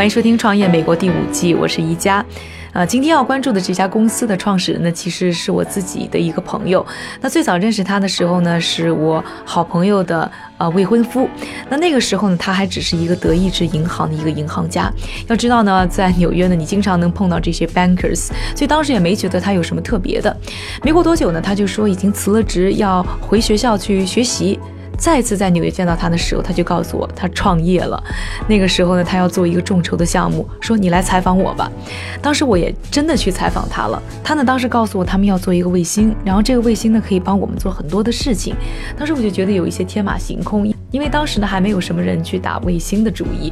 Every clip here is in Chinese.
欢迎收听《创业美国》第五季，我是宜佳。呃，今天要关注的这家公司的创始人呢，其实是我自己的一个朋友。那最早认识他的时候呢，是我好朋友的呃未婚夫。那那个时候呢，他还只是一个德意志银行的一个银行家。要知道呢，在纽约呢，你经常能碰到这些 bankers，所以当时也没觉得他有什么特别的。没过多久呢，他就说已经辞了职，要回学校去学习。再次在纽约见到他的时候，他就告诉我他创业了。那个时候呢，他要做一个众筹的项目，说你来采访我吧。当时我也真的去采访他了。他呢，当时告诉我他们要做一个卫星，然后这个卫星呢可以帮我们做很多的事情。当时我就觉得有一些天马行空，因为当时呢还没有什么人去打卫星的主意。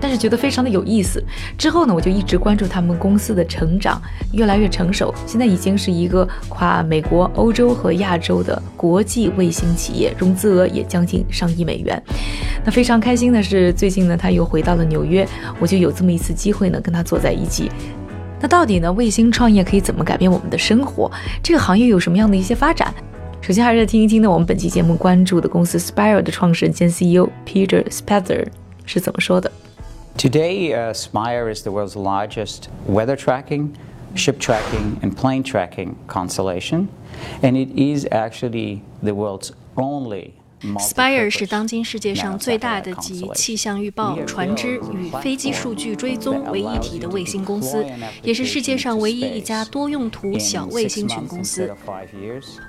但是觉得非常的有意思，之后呢，我就一直关注他们公司的成长，越来越成熟，现在已经是一个跨美国、欧洲和亚洲的国际卫星企业，融资额也将近上亿美元。那非常开心的是，最近呢，他又回到了纽约，我就有这么一次机会呢，跟他坐在一起。那到底呢，卫星创业可以怎么改变我们的生活？这个行业有什么样的一些发展？首先还是听一听呢，我们本期节目关注的公司 Spire 的创始人兼 CEO Peter Spatzer 是怎么说的。Today, uh, Spire is the world's largest weather tracking, ship tracking, and plane tracking constellation, and it is actually the world's only Spire 是当今世界上最大的集气象预报、船只与飞机数据追踪为一体的卫星公司，也是世界上唯一一家多用途小卫星群公司。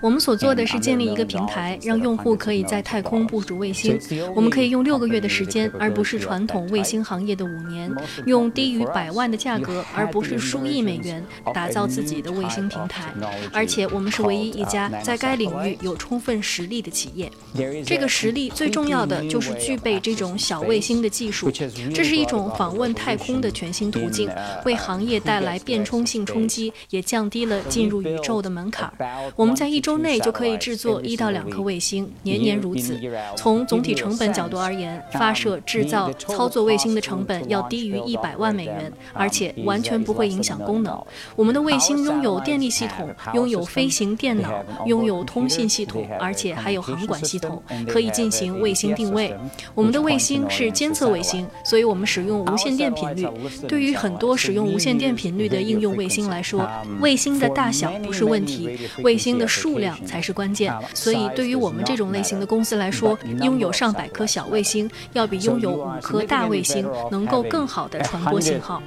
我们所做的是建立一个平台，让用户可以在太空部署卫星。我们可以用六个月的时间，而不是传统卫星行业的五年；用低于百万的价格，而不是数亿美元，打造自己的卫星平台。而且，我们是唯一一家在该领域有充分实力的企业。这个实力最重要的就是具备这种小卫星的技术，这是一种访问太空的全新途径，为行业带来变冲性冲击，也降低了进入宇宙的门槛。我们在一周内就可以制作一到两颗卫星，年年如此。从总体成本角度而言，发射、制造、操作卫星的成本要低于一百万美元，而且完全不会影响功能。我们的卫星拥有电力系统，拥有飞行电脑，拥有通信系统，而且还有航管系统。可以进行卫星定位。我们的卫星是监测卫星，所以我们使用无线电频率。对于很多使用无线电频率的应用卫星来说，卫星的大小不是问题，卫星的数量才是关键。所以，对于我们这种类型的公司来说，拥有上百颗小卫星，要比拥有五颗大卫星能够更好的传播信号。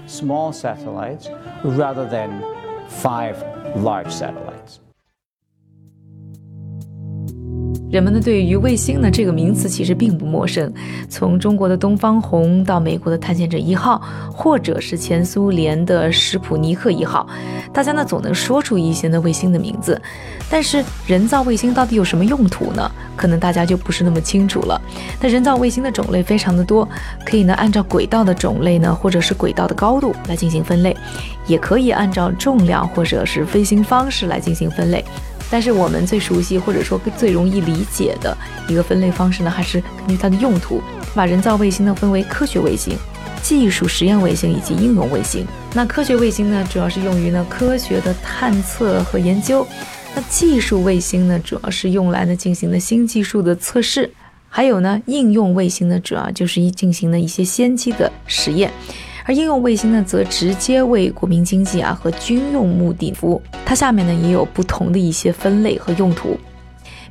人们呢对于卫星呢这个名词其实并不陌生，从中国的东方红到美国的探险者一号，或者是前苏联的史普尼克一号，大家呢总能说出一些呢卫星的名字。但是人造卫星到底有什么用途呢？可能大家就不是那么清楚了。那人造卫星的种类非常的多，可以呢按照轨道的种类呢，或者是轨道的高度来进行分类，也可以按照重量或者是飞行方式来进行分类。但是我们最熟悉或者说最容易理解的一个分类方式呢，还是根据它的用途，把人造卫星呢分为科学卫星、技术实验卫星以及应用卫星。那科学卫星呢，主要是用于呢科学的探测和研究；那技术卫星呢，主要是用来呢进行的新技术的测试；还有呢应用卫星呢，主要就是一进行的一些先期的实验。而应用卫星呢，则直接为国民经济啊和军用目的服务。它下面呢也有不同的一些分类和用途，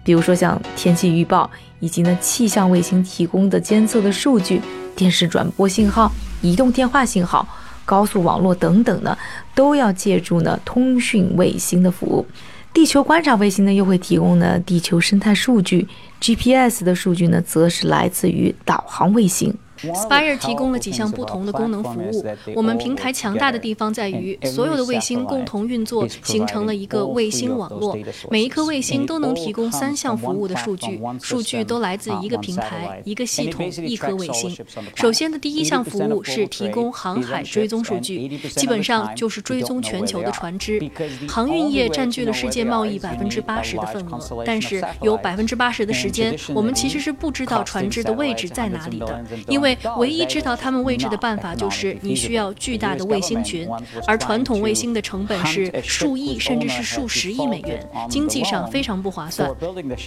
比如说像天气预报，以及呢气象卫星提供的监测的数据、电视转播信号、移动电话信号、高速网络等等呢，都要借助呢通讯卫星的服务。地球观察卫星呢，又会提供呢地球生态数据；GPS 的数据呢，则是来自于导航卫星。Spire 提供了几项不同的功能服务。我们平台强大的地方在于，所有的卫星共同运作，形成了一个卫星网络。每一颗卫星都能提供三项服务的数据，数据都来自一个平台、一个系统、一颗卫星。首先的第一项服务是提供航海追踪数据，基本上就是追踪全球的船只。航运业占据了世界贸易百分之八十的份额，但是有百分之八十的时间，我们其实是不知道船只的位置在哪里的，因为唯一知道它们位置的办法就是你需要巨大的卫星群，而传统卫星的成本是数亿甚至是数十亿美元，经济上非常不划算。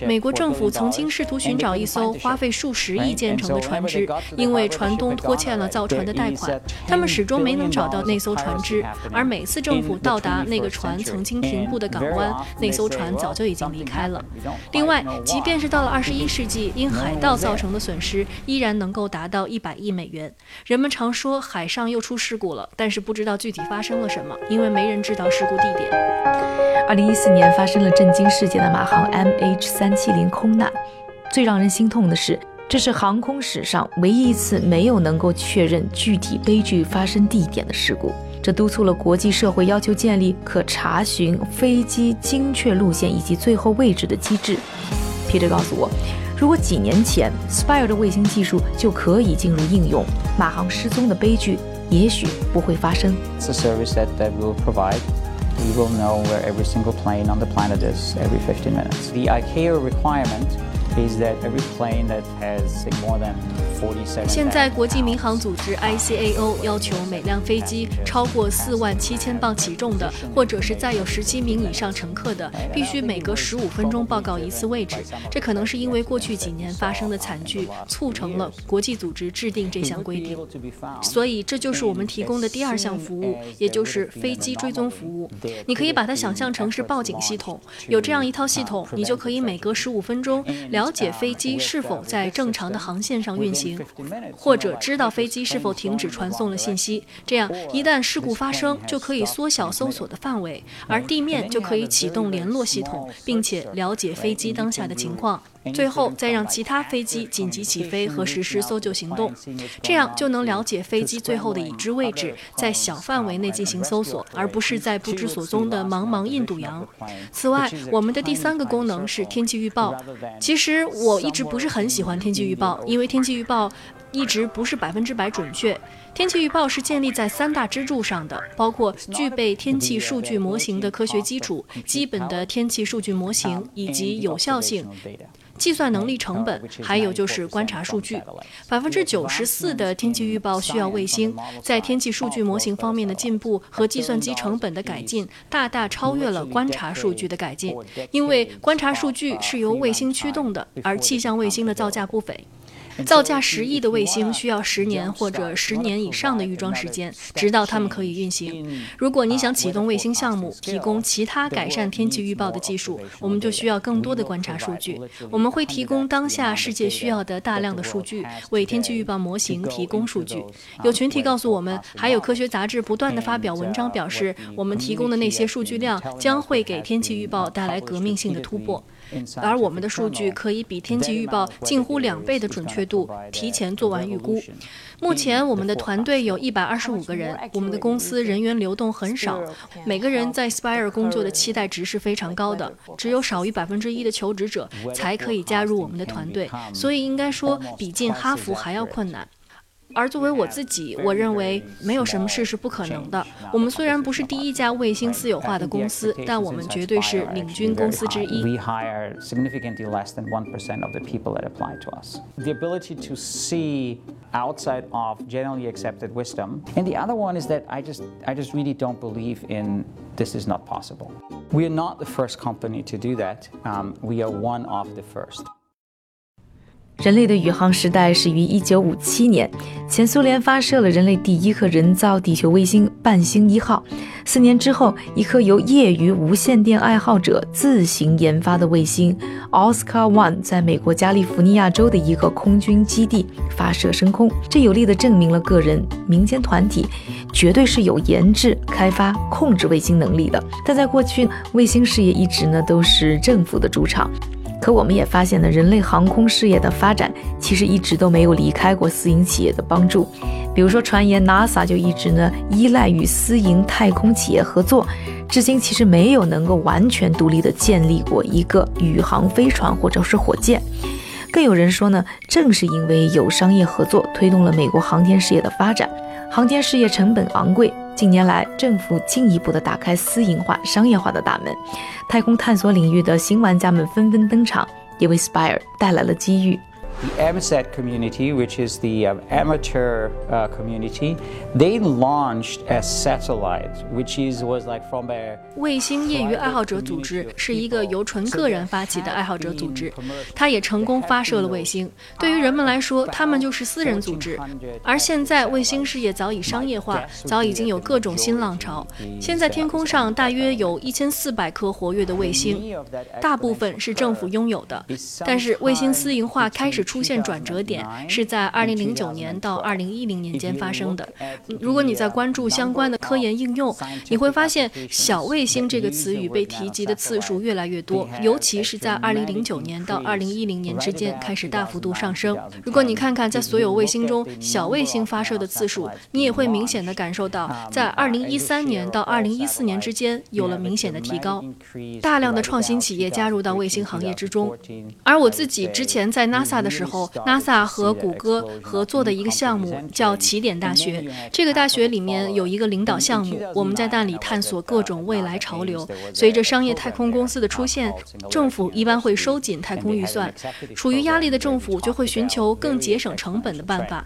美国政府曾经试图寻找一艘花费数十亿建成的船只，因为船东拖欠了造船的贷款，他们始终没能找到那艘船只，而每次政府到达那个船曾经停泊的港湾，那艘船早就已经离开了。另外，即便是到了二十一世纪，因海盗造成的损失依然能够达到一一百亿美元。人们常说海上又出事故了，但是不知道具体发生了什么，因为没人知道事故地点。二零一四年发生了震惊世界的马航 MH 三七零空难，最让人心痛的是，这是航空史上唯一一次没有能够确认具体悲剧发生地点的事故。这督促了国际社会要求建立可查询飞机精确路线以及最后位置的机制。Peter 告诉我，如果几年前 Spire 的卫星技术就可以进入应用，马航失踪的悲剧也许不会发生。It's a service that that will provide. We will know where every single plane on the planet is every 15 minutes. The ICAO requirement 现在，国际民航组织 ICAO 要求每辆飞机超过四万七千磅起重的，或者是载有十七名以上乘客的，必须每隔十五分钟报告一次位置。这可能是因为过去几年发生的惨剧，促成了国际组织制定这项规定。所以，这就是我们提供的第二项服务，也就是飞机追踪服务。你可以把它想象成是报警系统。有这样一套系统，你就可以每隔十五分钟了解飞机是否在正常的航线上运行。或者知道飞机是否停止传送了信息，这样一旦事故发生，就可以缩小搜索的范围，而地面就可以启动联络系统，并且了解飞机当下的情况。最后再让其他飞机紧急起飞和实施搜救行动，这样就能了解飞机最后的已知位置，在小范围内进行搜索，而不是在不知所踪的茫茫印度洋。此外，我们的第三个功能是天气预报。其实我一直不是很喜欢天气预报，因为天气预报一直不是百分之百准确。天气预报是建立在三大支柱上的，包括具备天气数据模型的科学基础、基本的天气数据模型以及有效性。计算能力成本，还有就是观察数据。百分之九十四的天气预报需要卫星，在天气数据模型方面的进步和计算机成本的改进，大大超越了观察数据的改进。因为观察数据是由卫星驱动的，而气象卫星的造价不菲。造价十亿的卫星需要十年或者十年以上的预装时间，直到它们可以运行。如果你想启动卫星项目，提供其他改善天气预报的技术，我们就需要更多的观察数据。我们会提供当下世界需要的大量的数据，为天气预报模型提供数据。有群体告诉我们，还有科学杂志不断的发表文章，表示我们提供的那些数据量将会给天气预报带来革命性的突破。而我们的数据可以比天气预报近乎两倍的准确度，提前做完预估。目前我们的团队有一百二十五个人，我们的公司人员流动很少，每个人在 Spire 工作的期待值是非常高的，只有少于百分之一的求职者才可以加入我们的团队，所以应该说比进哈佛还要困难。而作为我自己，我认为没有什么事是不可能的。我们虽然不是第一家卫星私有化的公司，但我们绝对是领军公司之一。We hire significantly less than one percent of the people that apply to us. The ability to see outside of generally accepted wisdom, and the other one is that I just I just really don't believe in this is not possible. We are not the first company to do that. Um, we are one of the first. 人类的宇航时代始于1957年，前苏联发射了人类第一颗人造地球卫星“伴星一号”。四年之后，一颗由业余无线电爱好者自行研发的卫星 “Oscar One” 在美国加利福尼亚州的一个空军基地发射升空。这有力地证明了个人、民间团体绝对是有研制、开发、控制卫星能力的。但在过去，卫星事业一直呢都是政府的主场。可我们也发现呢，人类航空事业的发展其实一直都没有离开过私营企业的帮助。比如说，传言 NASA 就一直呢依赖与私营太空企业合作，至今其实没有能够完全独立的建立过一个宇航飞船或者是火箭。更有人说呢，正是因为有商业合作，推动了美国航天事业的发展。航天事业成本昂贵，近年来政府进一步的打开私营化、商业化的大门，太空探索领域的新玩家们纷纷登场，也为 Spire 带来了机遇。The AMSAT community, which is the uh, amateur uh, community, they launched a satellite, which is was like from a 卫星业余爱好者组织是一个由纯个人发起的爱好者组织，它也成功发射了卫星。对于人们来说，他们就是私人组织。而现在，卫星事业早已商业化，早已经有各种新浪潮。现在天空上大约有一千四百颗活跃的卫星，大部分是政府拥有的。但是，卫星私营化开始。出现转折点是在二零零九年到二零一零年间发生的。如果你在关注相关的科研应用，你会发现“小卫星”这个词语被提及的次数越来越多，尤其是在二零零九年到二零一零年之间开始大幅度上升。如果你看看在所有卫星中小卫星发射的次数，你也会明显的感受到，在二零一三年到二零一四年之间有了明显的提高。大量的创新企业加入到卫星行业之中，而我自己之前在 NASA 的。时候，NASA 和谷歌合作的一个项目叫起点大学。这个大学里面有一个领导项目，我们在那里探索各种未来潮流。随着商业太空公司的出现，政府一般会收紧太空预算。处于压力的政府就会寻求更节省成本的办法。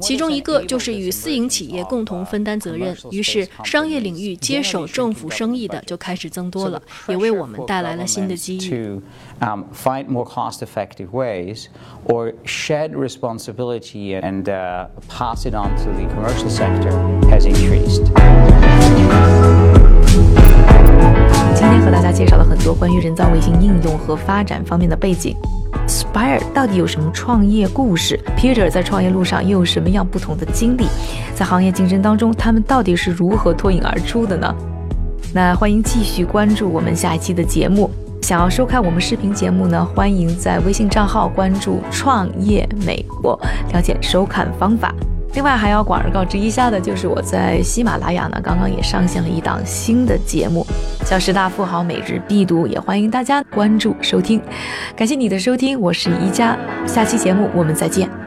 其中一个就是与私营企业共同分担责任，于是商业领域接手政府生意的就开始增多了，也为我们带来了新的机遇。Um, find more cost-effective ways, or shed responsibility and uh, pass it on to the commercial sector has increased. 今天和大家介绍了很多关于人造卫星应用和发展方面的背景。Spire 到底有什么创业故事？Peter 在创业路上又有什么样不同的经历？在行业竞争当中，他们到底是如何脱颖而出的呢？那欢迎继续关注我们下一期的节目。想要收看我们视频节目呢，欢迎在微信账号关注“创业美国”，了解收看方法。另外还要广而告之一下的，就是我在喜马拉雅呢，刚刚也上线了一档新的节目，叫《十大富豪每日必读》，也欢迎大家关注收听。感谢你的收听，我是宜家，下期节目我们再见。